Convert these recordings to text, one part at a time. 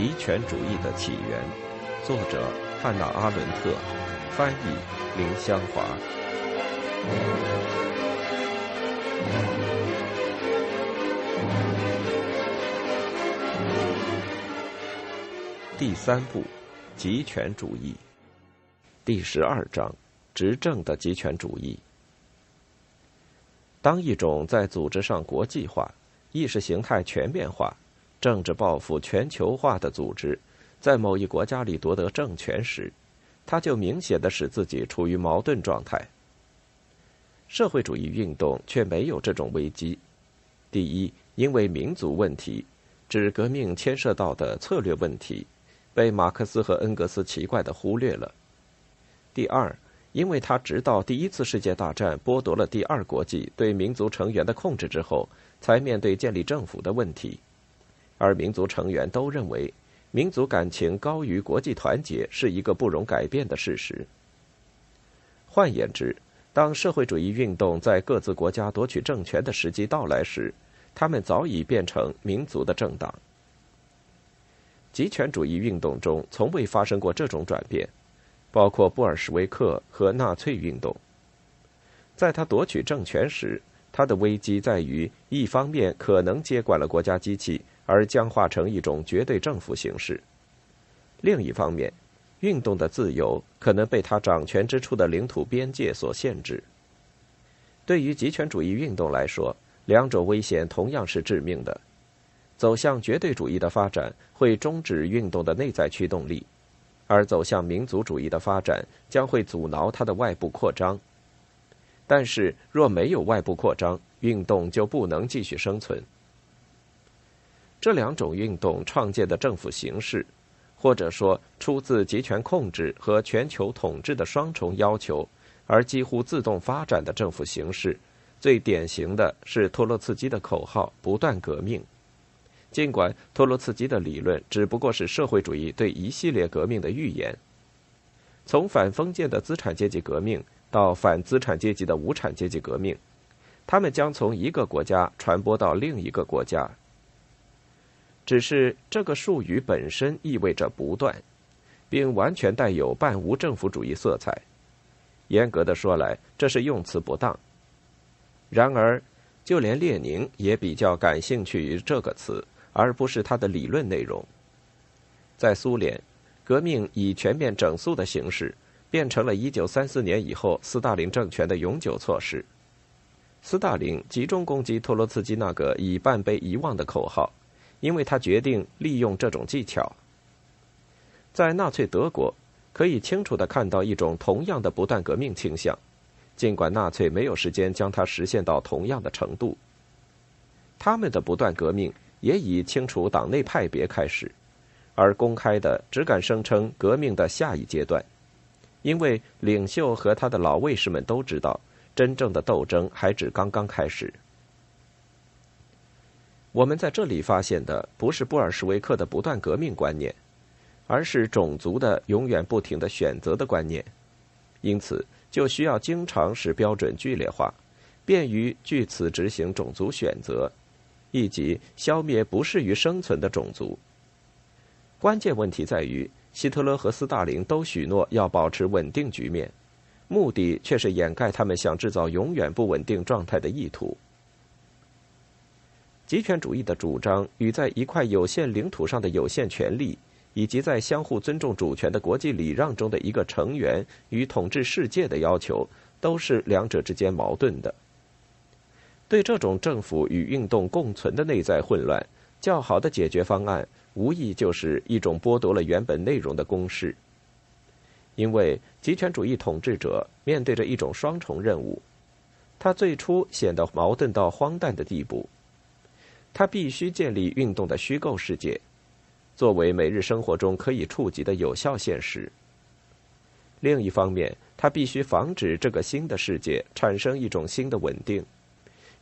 极权主义的起源，作者汉娜·阿伦特，翻译林香华。第三部，极权主义。第十二章，执政的极权主义。当一种在组织上国际化、意识形态全面化。政治报复全球化的组织，在某一国家里夺得政权时，他就明显的使自己处于矛盾状态。社会主义运动却没有这种危机。第一，因为民族问题，指革命牵涉到的策略问题，被马克思和恩格斯奇怪的忽略了。第二，因为他直到第一次世界大战剥夺了第二国际对民族成员的控制之后，才面对建立政府的问题。而民族成员都认为，民族感情高于国际团结是一个不容改变的事实。换言之，当社会主义运动在各自国家夺取政权的时机到来时，他们早已变成民族的政党。极权主义运动中从未发生过这种转变，包括布尔什维克和纳粹运动。在他夺取政权时，他的危机在于，一方面可能接管了国家机器。而僵化成一种绝对政府形式。另一方面，运动的自由可能被他掌权之处的领土边界所限制。对于极权主义运动来说，两种危险同样是致命的：走向绝对主义的发展会终止运动的内在驱动力，而走向民族主义的发展将会阻挠它的外部扩张。但是，若没有外部扩张，运动就不能继续生存。这两种运动创建的政府形式，或者说出自集权控制和全球统治的双重要求，而几乎自动发展的政府形式，最典型的是托洛茨基的口号“不断革命”。尽管托洛茨基的理论只不过是社会主义对一系列革命的预言，从反封建的资产阶级革命到反资产阶级的无产阶级革命，他们将从一个国家传播到另一个国家。只是这个术语本身意味着不断，并完全带有半无政府主义色彩。严格的说来，这是用词不当。然而，就连列宁也比较感兴趣于这个词，而不是它的理论内容。在苏联，革命以全面整肃的形式，变成了一九三四年以后斯大林政权的永久措施。斯大林集中攻击托洛茨基那个已半被遗忘的口号。因为他决定利用这种技巧，在纳粹德国可以清楚的看到一种同样的不断革命倾向，尽管纳粹没有时间将它实现到同样的程度。他们的不断革命也以清除党内派别开始，而公开的只敢声称革命的下一阶段，因为领袖和他的老卫士们都知道，真正的斗争还只刚刚开始。我们在这里发现的不是布尔什维克的不断革命观念，而是种族的永远不停的选择的观念。因此，就需要经常使标准剧烈化，便于据此执行种族选择，以及消灭不适于生存的种族。关键问题在于，希特勒和斯大林都许诺要保持稳定局面，目的却是掩盖他们想制造永远不稳定状态的意图。极权主义的主张与在一块有限领土上的有限权利，以及在相互尊重主权的国际礼让中的一个成员与统治世界的要求，都是两者之间矛盾的。对这种政府与运动共存的内在混乱，较好的解决方案无疑就是一种剥夺了原本内容的公式。因为极权主义统治者面对着一种双重任务，他最初显得矛盾到荒诞的地步。他必须建立运动的虚构世界，作为每日生活中可以触及的有效现实。另一方面，他必须防止这个新的世界产生一种新的稳定，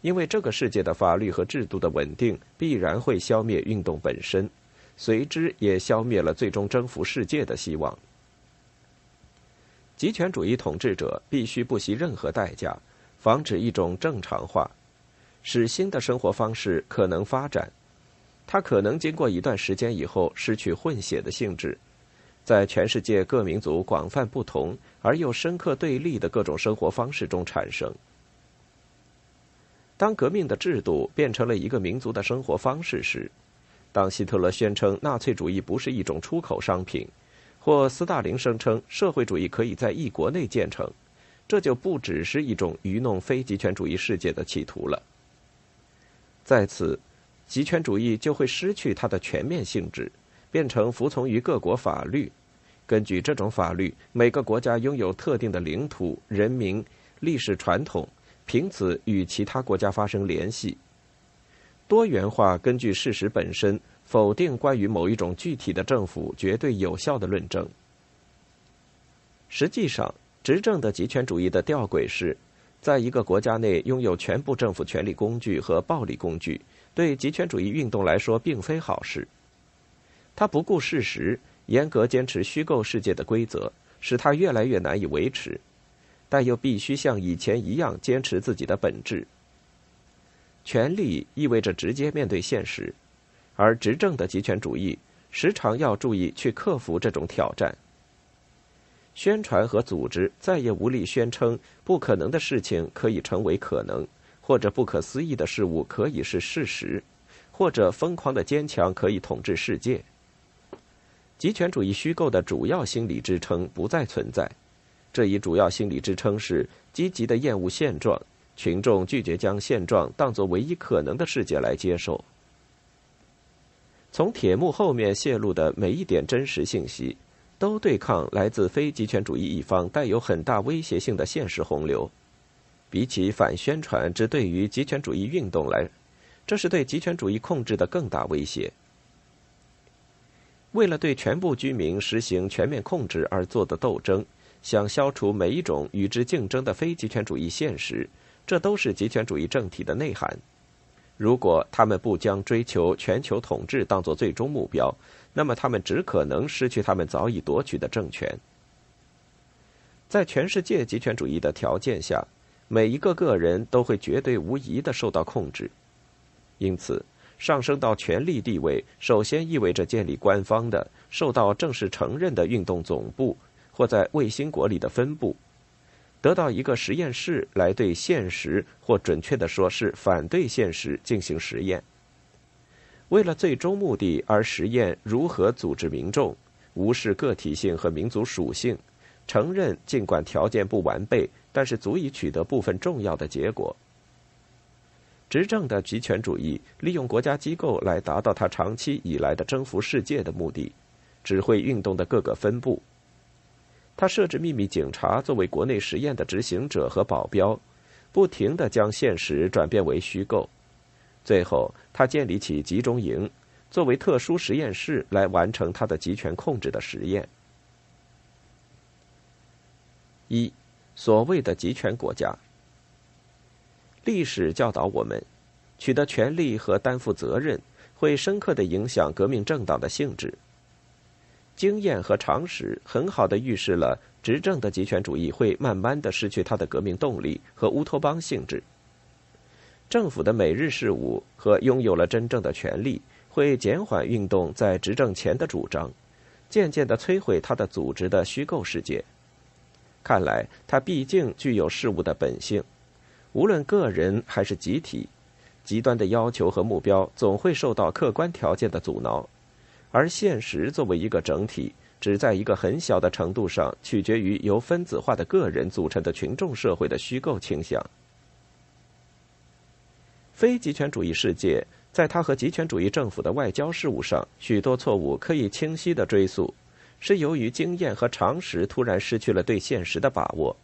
因为这个世界的法律和制度的稳定必然会消灭运动本身，随之也消灭了最终征服世界的希望。极权主义统治者必须不惜任何代价，防止一种正常化。使新的生活方式可能发展，它可能经过一段时间以后失去混血的性质，在全世界各民族广泛不同而又深刻对立的各种生活方式中产生。当革命的制度变成了一个民族的生活方式时，当希特勒宣称纳粹主义不是一种出口商品，或斯大林声称社会主义可以在一国内建成，这就不只是一种愚弄非极权主义世界的企图了。在此。极权主义就会失去它的全面性质，变成服从于各国法律。根据这种法律，每个国家拥有特定的领土、人民、历史传统，凭此与其他国家发生联系。多元化根据事实本身否定关于某一种具体的政府绝对有效的论证。实际上，执政的极权主义的吊诡是，在一个国家内拥有全部政府权力工具和暴力工具。对极权主义运动来说，并非好事。他不顾事实，严格坚持虚构世界的规则，使他越来越难以维持，但又必须像以前一样坚持自己的本质。权力意味着直接面对现实，而执政的极权主义时常要注意去克服这种挑战。宣传和组织再也无力宣称不可能的事情可以成为可能。或者不可思议的事物可以是事实，或者疯狂的坚强可以统治世界。极权主义虚构的主要心理支撑不再存在，这一主要心理支撑是积极的厌恶现状，群众拒绝将现状当作唯一可能的世界来接受。从铁幕后面泄露的每一点真实信息，都对抗来自非极权主义一方带有很大威胁性的现实洪流。比起反宣传之对于极权主义运动来，这是对极权主义控制的更大威胁。为了对全部居民实行全面控制而做的斗争，想消除每一种与之竞争的非极权主义现实，这都是极权主义政体的内涵。如果他们不将追求全球统治当作最终目标，那么他们只可能失去他们早已夺取的政权。在全世界极权主义的条件下。每一个个人都会绝对无疑的受到控制，因此上升到权力地位，首先意味着建立官方的、受到正式承认的运动总部，或在卫星国里的分部，得到一个实验室来对现实，或准确的说是反对现实进行实验。为了最终目的而实验如何组织民众，无视个体性和民族属性，承认尽管条件不完备。但是足以取得部分重要的结果。执政的极权主义利用国家机构来达到他长期以来的征服世界的目的，指挥运动的各个分部。他设置秘密警察作为国内实验的执行者和保镖，不停地将现实转变为虚构。最后，他建立起集中营，作为特殊实验室来完成他的集权控制的实验。一。所谓的集权国家，历史教导我们，取得权力和担负责任会深刻的影响革命政党的性质。经验和常识很好的预示了执政的集权主义会慢慢的失去它的革命动力和乌托邦性质。政府的每日事务和拥有了真正的权力，会减缓运动在执政前的主张，渐渐的摧毁它的组织的虚构世界。看来，它毕竟具有事物的本性，无论个人还是集体，极端的要求和目标总会受到客观条件的阻挠，而现实作为一个整体，只在一个很小的程度上取决于由分子化的个人组成的群众社会的虚构倾向。非极权主义世界在它和极权主义政府的外交事务上，许多错误可以清晰的追溯。是由于经验和常识突然失去了对现实的把握。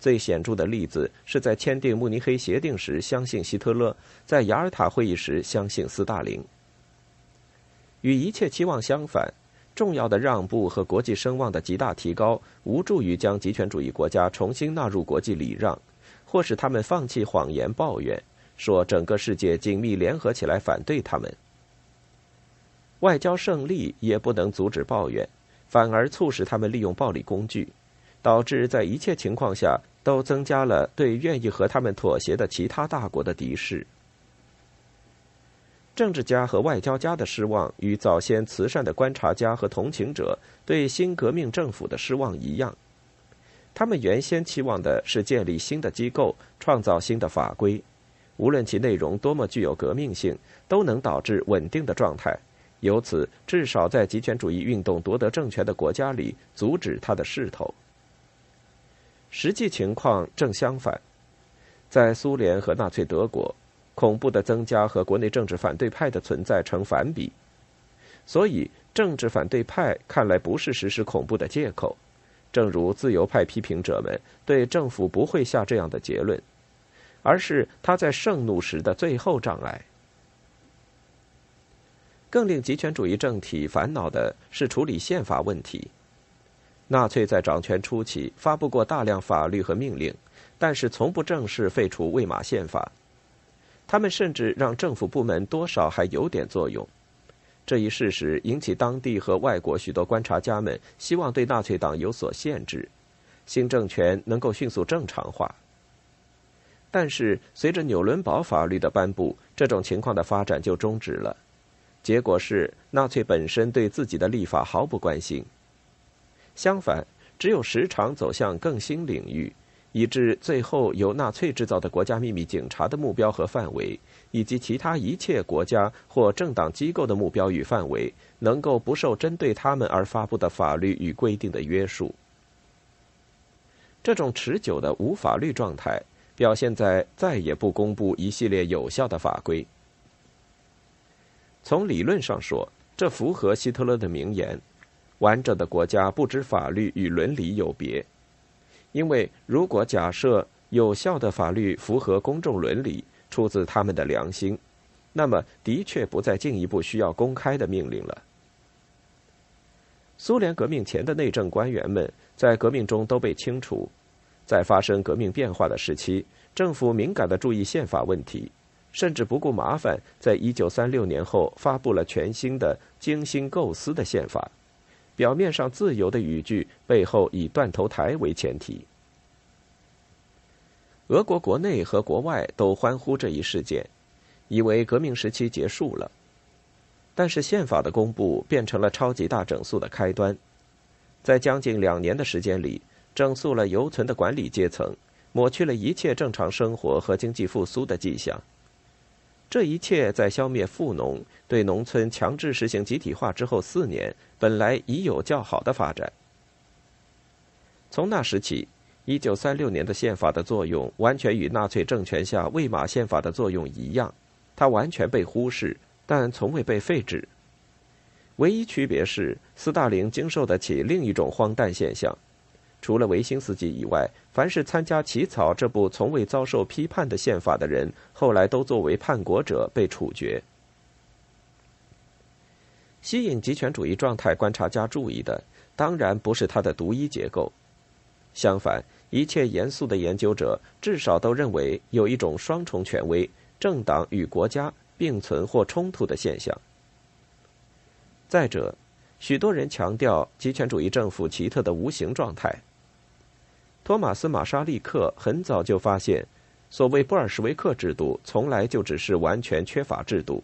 最显著的例子是在签订慕尼黑协定时相信希特勒，在雅尔塔会议时相信斯大林。与一切期望相反，重要的让步和国际声望的极大提高无助于将极权主义国家重新纳入国际礼让，或使他们放弃谎言抱怨，说整个世界紧密联合起来反对他们。外交胜利也不能阻止抱怨。反而促使他们利用暴力工具，导致在一切情况下都增加了对愿意和他们妥协的其他大国的敌视。政治家和外交家的失望，与早先慈善的观察家和同情者对新革命政府的失望一样。他们原先期望的是建立新的机构，创造新的法规，无论其内容多么具有革命性，都能导致稳定的状态，由此至少在极权主义运动夺得政权的国家里阻止它的势头。实际情况正相反，在苏联和纳粹德国，恐怖的增加和国内政治反对派的存在成反比，所以政治反对派看来不是实施恐怖的借口。正如自由派批评者们对政府不会下这样的结论，而是他在盛怒时的最后障碍。更令极权主义政体烦恼的是处理宪法问题。纳粹在掌权初期发布过大量法律和命令，但是从不正式废除魏玛宪法。他们甚至让政府部门多少还有点作用。这一事实引起当地和外国许多观察家们希望对纳粹党有所限制，新政权能够迅速正常化。但是，随着纽伦堡法律的颁布，这种情况的发展就终止了。结果是，纳粹本身对自己的立法毫不关心。相反，只有时常走向更新领域。以致最后由纳粹制造的国家秘密警察的目标和范围，以及其他一切国家或政党机构的目标与范围，能够不受针对他们而发布的法律与规定的约束。这种持久的无法律状态，表现在再也不公布一系列有效的法规。从理论上说，这符合希特勒的名言：“完整的国家不知法律与伦理有别。”因为如果假设有效的法律符合公众伦理，出自他们的良心，那么的确不再进一步需要公开的命令了。苏联革命前的内政官员们在革命中都被清除，在发生革命变化的时期，政府敏感的注意宪法问题，甚至不顾麻烦，在一九三六年后发布了全新的、精心构思的宪法。表面上自由的语句背后以断头台为前提。俄国国内和国外都欢呼这一事件，以为革命时期结束了。但是宪法的公布变成了超级大整肃的开端，在将近两年的时间里，整肃了犹存的管理阶层，抹去了一切正常生活和经济复苏的迹象。这一切在消灭富农、对农村强制实行集体化之后四年，本来已有较好的发展。从那时起，一九三六年的宪法的作用完全与纳粹政权下魏玛宪法的作用一样，它完全被忽视，但从未被废止。唯一区别是，斯大林经受得起另一种荒诞现象。除了维新斯基以外，凡是参加起草这部从未遭受批判的宪法的人，后来都作为叛国者被处决。吸引极权主义状态观察家注意的，当然不是它的独一结构。相反，一切严肃的研究者至少都认为有一种双重权威——政党与国家并存或冲突的现象。再者，许多人强调极权主义政府奇特的无形状态。托马斯·马沙利克很早就发现，所谓布尔什维克制度从来就只是完全缺乏制度。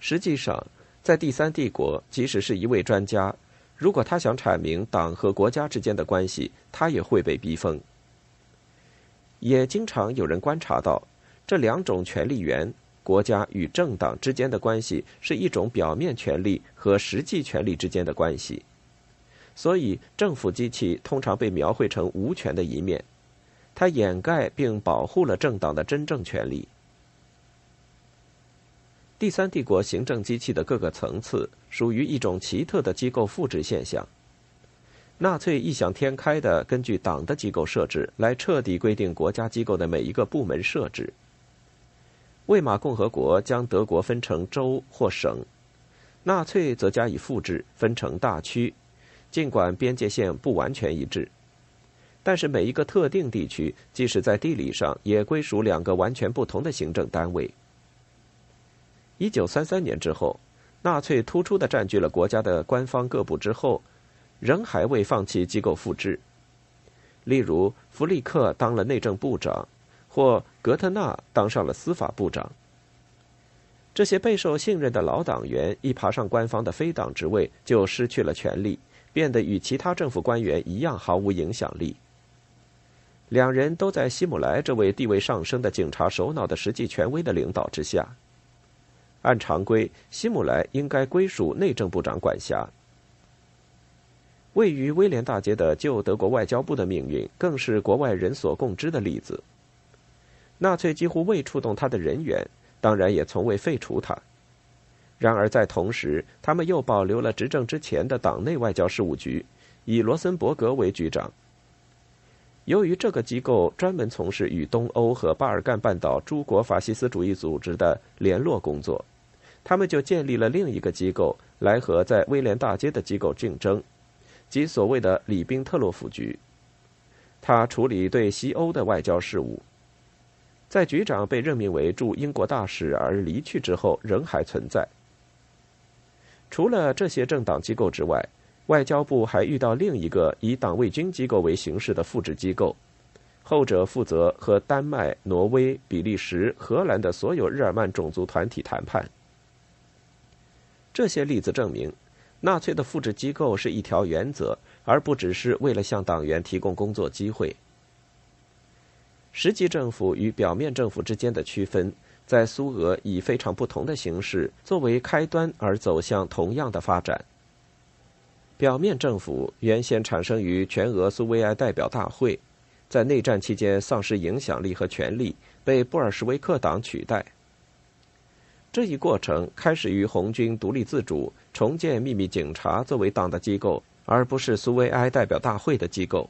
实际上，在第三帝国，即使是一位专家，如果他想阐明党和国家之间的关系，他也会被逼疯。也经常有人观察到，这两种权力源——国家与政党之间的关系，是一种表面权力和实际权力之间的关系。所以，政府机器通常被描绘成无权的一面，它掩盖并保护了政党的真正权利。第三帝国行政机器的各个层次属于一种奇特的机构复制现象。纳粹异想天开的根据党的机构设置来彻底规定国家机构的每一个部门设置。魏玛共和国将德国分成州或省，纳粹则加以复制，分成大区。尽管边界线不完全一致，但是每一个特定地区，即使在地理上也归属两个完全不同的行政单位。一九三三年之后，纳粹突出的占据了国家的官方各部之后，仍还未放弃机构复制。例如，弗利克当了内政部长，或格特纳当上了司法部长。这些备受信任的老党员一爬上官方的非党职位，就失去了权力，变得与其他政府官员一样毫无影响力。两人都在希姆莱这位地位上升的警察首脑的实际权威的领导之下。按常规，希姆莱应该归属内政部长管辖。位于威廉大街的旧德国外交部的命运，更是国外人所共知的例子。纳粹几乎未触动他的人员，当然也从未废除他。然而在同时，他们又保留了执政之前的党内外交事务局，以罗森伯格为局长。由于这个机构专门从事与东欧和巴尔干半岛诸国法西斯主义组织的联络工作，他们就建立了另一个机构来和在威廉大街的机构竞争，即所谓的里宾特洛夫局。他处理对西欧的外交事务。在局长被任命为驻英国大使而离去之后，仍还存在。除了这些政党机构之外。外交部还遇到另一个以党卫军机构为形式的复制机构，后者负责和丹麦、挪威、比利时、荷兰的所有日耳曼种族团体谈判。这些例子证明，纳粹的复制机构是一条原则，而不只是为了向党员提供工作机会。实际政府与表面政府之间的区分，在苏俄以非常不同的形式作为开端而走向同样的发展。表面政府原先产生于全俄苏维埃代表大会，在内战期间丧失影响力和权力，被布尔什维克党取代。这一过程开始于红军独立自主重建秘密警察作为党的机构，而不是苏维埃代表大会的机构。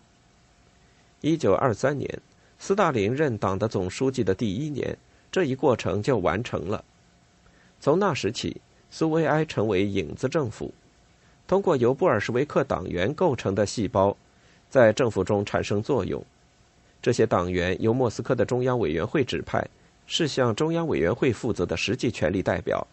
一九二三年，斯大林任党的总书记的第一年，这一过程就完成了。从那时起，苏维埃成为影子政府。通过由布尔什维克党员构成的细胞，在政府中产生作用。这些党员由莫斯科的中央委员会指派，是向中央委员会负责的实际权力代表。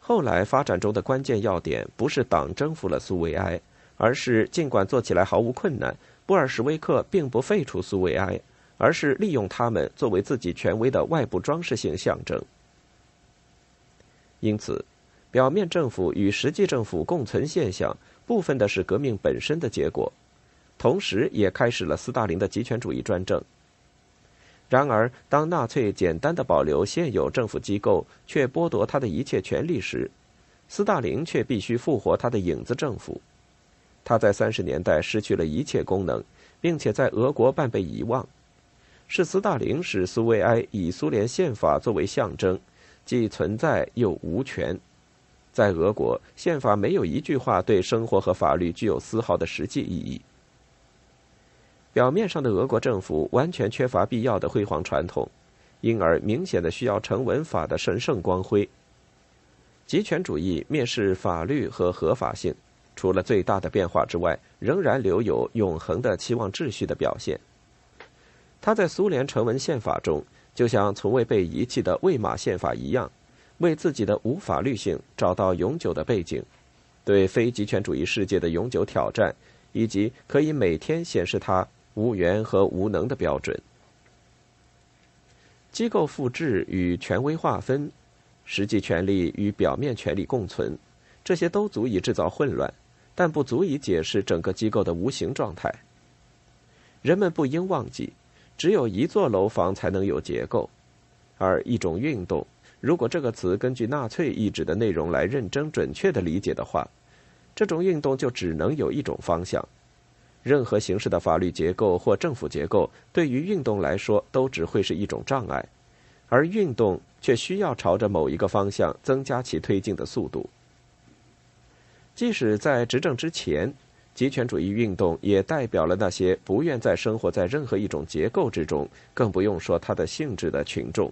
后来发展中的关键要点不是党征服了苏维埃，而是尽管做起来毫无困难，布尔什维克并不废除苏维埃，而是利用他们作为自己权威的外部装饰性象征。因此。表面政府与实际政府共存现象，部分的是革命本身的结果，同时也开始了斯大林的极权主义专政。然而，当纳粹简单的保留现有政府机构，却剥夺他的一切权利时，斯大林却必须复活他的影子政府。他在三十年代失去了一切功能，并且在俄国半被遗忘。是斯大林使苏维埃以苏联宪法作为象征，既存在又无权。在俄国，宪法没有一句话对生活和法律具有丝毫的实际意义。表面上的俄国政府完全缺乏必要的辉煌传统，因而明显的需要成文法的神圣光辉。集权主义蔑视法律和合法性，除了最大的变化之外，仍然留有永恒的期望秩序的表现。他在苏联成文宪法中，就像从未被遗弃的魏玛宪法一样。为自己的无法律性找到永久的背景，对非极权主义世界的永久挑战，以及可以每天显示他无缘和无能的标准。机构复制与权威划分，实际权力与表面权力共存，这些都足以制造混乱，但不足以解释整个机构的无形状态。人们不应忘记，只有一座楼房才能有结构，而一种运动。如果这个词根据纳粹意志的内容来认真准确的理解的话，这种运动就只能有一种方向。任何形式的法律结构或政府结构对于运动来说都只会是一种障碍，而运动却需要朝着某一个方向增加其推进的速度。即使在执政之前，极权主义运动也代表了那些不愿再生活在任何一种结构之中，更不用说它的性质的群众。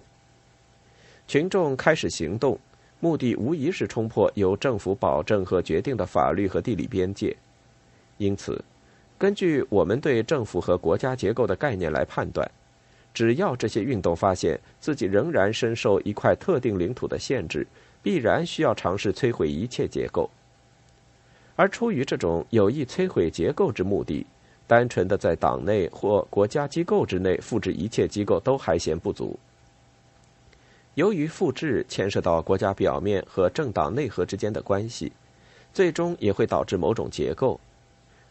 群众开始行动，目的无疑是冲破由政府保证和决定的法律和地理边界。因此，根据我们对政府和国家结构的概念来判断，只要这些运动发现自己仍然深受一块特定领土的限制，必然需要尝试摧毁一切结构。而出于这种有意摧毁结构之目的，单纯的在党内或国家机构之内复制一切机构都还嫌不足。由于复制牵涉到国家表面和政党内核之间的关系，最终也会导致某种结构，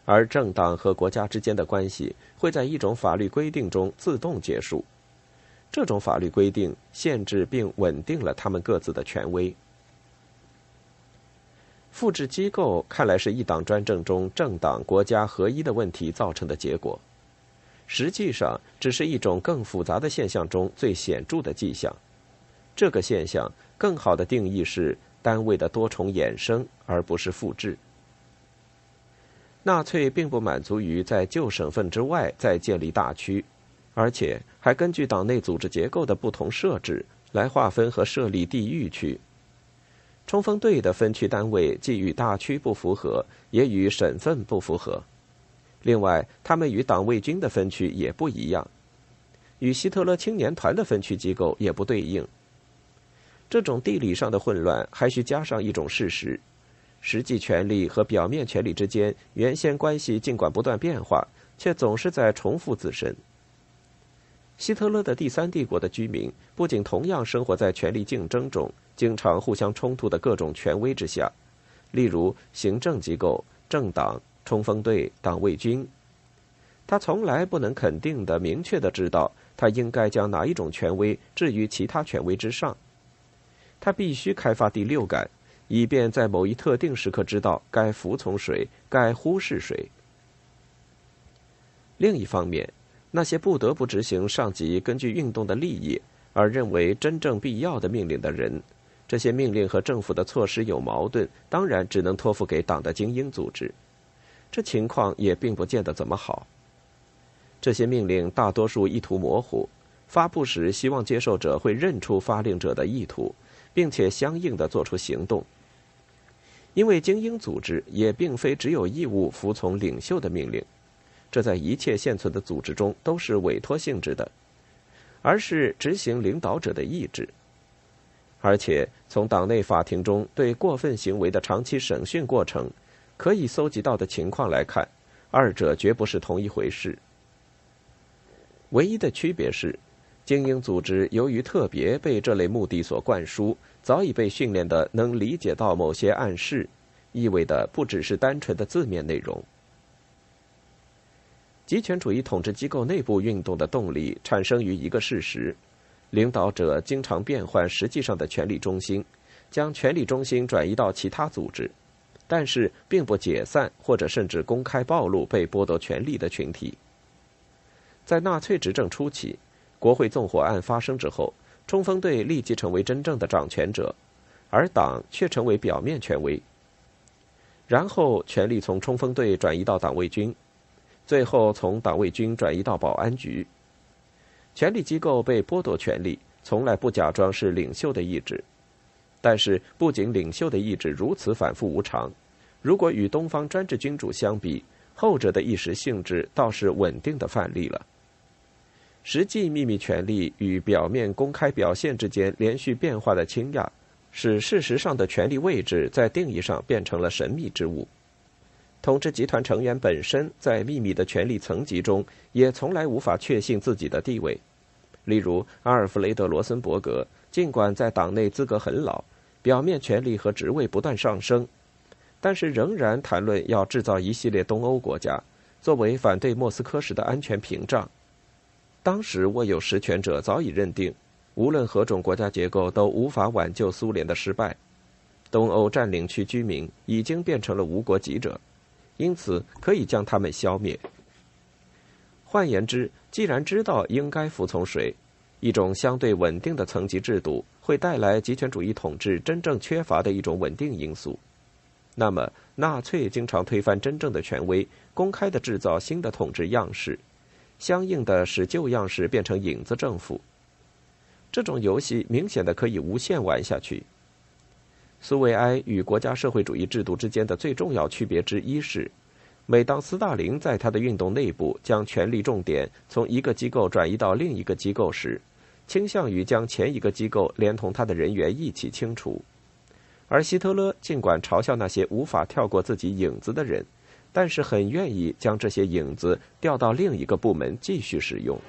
而政党和国家之间的关系会在一种法律规定中自动结束。这种法律规定限制并稳定了他们各自的权威。复制机构看来是一党专政中政党国家合一的问题造成的结果，实际上只是一种更复杂的现象中最显著的迹象。这个现象更好的定义是单位的多重衍生，而不是复制。纳粹并不满足于在旧省份之外再建立大区。而且还根据党内组织结构的不同设置来划分和设立地域区。冲锋队的分区单位既与大区不符合，也与省份不符合。另外，他们与党卫军的分区也不一样，与希特勒青年团的分区机构也不对应。这种地理上的混乱还需加上一种事实：实际权力和表面权力之间原先关系尽管不断变化，却总是在重复自身。希特勒的第三帝国的居民不仅同样生活在权力竞争中、经常互相冲突的各种权威之下，例如行政机构、政党、冲锋队、党卫军。他从来不能肯定的、明确的知道他应该将哪一种权威置于其他权威之上。他必须开发第六感，以便在某一特定时刻知道该服从谁、该忽视谁。另一方面。那些不得不执行上级根据运动的利益而认为真正必要的命令的人，这些命令和政府的措施有矛盾，当然只能托付给党的精英组织。这情况也并不见得怎么好。这些命令大多数意图模糊，发布时希望接受者会认出发令者的意图，并且相应的做出行动。因为精英组织也并非只有义务服从领袖的命令。这在一切现存的组织中都是委托性质的，而是执行领导者的意志。而且从党内法庭中对过分行为的长期审讯过程，可以搜集到的情况来看，二者绝不是同一回事。唯一的区别是，精英组织由于特别被这类目的所灌输，早已被训练的能理解到某些暗示，意味的不只是单纯的字面内容。极权主义统治机构内部运动的动力产生于一个事实：领导者经常变换实际上的权力中心，将权力中心转移到其他组织，但是并不解散或者甚至公开暴露被剥夺权力的群体。在纳粹执政初期，国会纵火案发生之后，冲锋队立即成为真正的掌权者，而党却成为表面权威。然后，权力从冲锋队转移到党卫军。最后，从党卫军转移到保安局，权力机构被剥夺权力，从来不假装是领袖的意志。但是，不仅领袖的意志如此反复无常，如果与东方专制君主相比，后者的意识性质倒是稳定的范例了。实际秘密权力与表面公开表现之间连续变化的倾轧，使事实上的权力位置在定义上变成了神秘之物。统治集团成员本身在秘密的权力层级中，也从来无法确信自己的地位。例如，阿尔弗雷德·罗森伯格，尽管在党内资格很老，表面权力和职位不断上升，但是仍然谈论要制造一系列东欧国家，作为反对莫斯科时的安全屏障。当时握有实权者早已认定，无论何种国家结构都无法挽救苏联的失败。东欧占领区居民已经变成了无国籍者。因此，可以将他们消灭。换言之，既然知道应该服从谁，一种相对稳定的层级制度会带来极权主义统治真正缺乏的一种稳定因素，那么纳粹经常推翻真正的权威，公开的制造新的统治样式，相应的使旧样式变成影子政府。这种游戏明显的可以无限玩下去。苏维埃与国家社会主义制度之间的最重要区别之一是，每当斯大林在他的运动内部将权力重点从一个机构转移到另一个机构时，倾向于将前一个机构连同他的人员一起清除；而希特勒尽管嘲笑那些无法跳过自己影子的人，但是很愿意将这些影子调到另一个部门继续使用。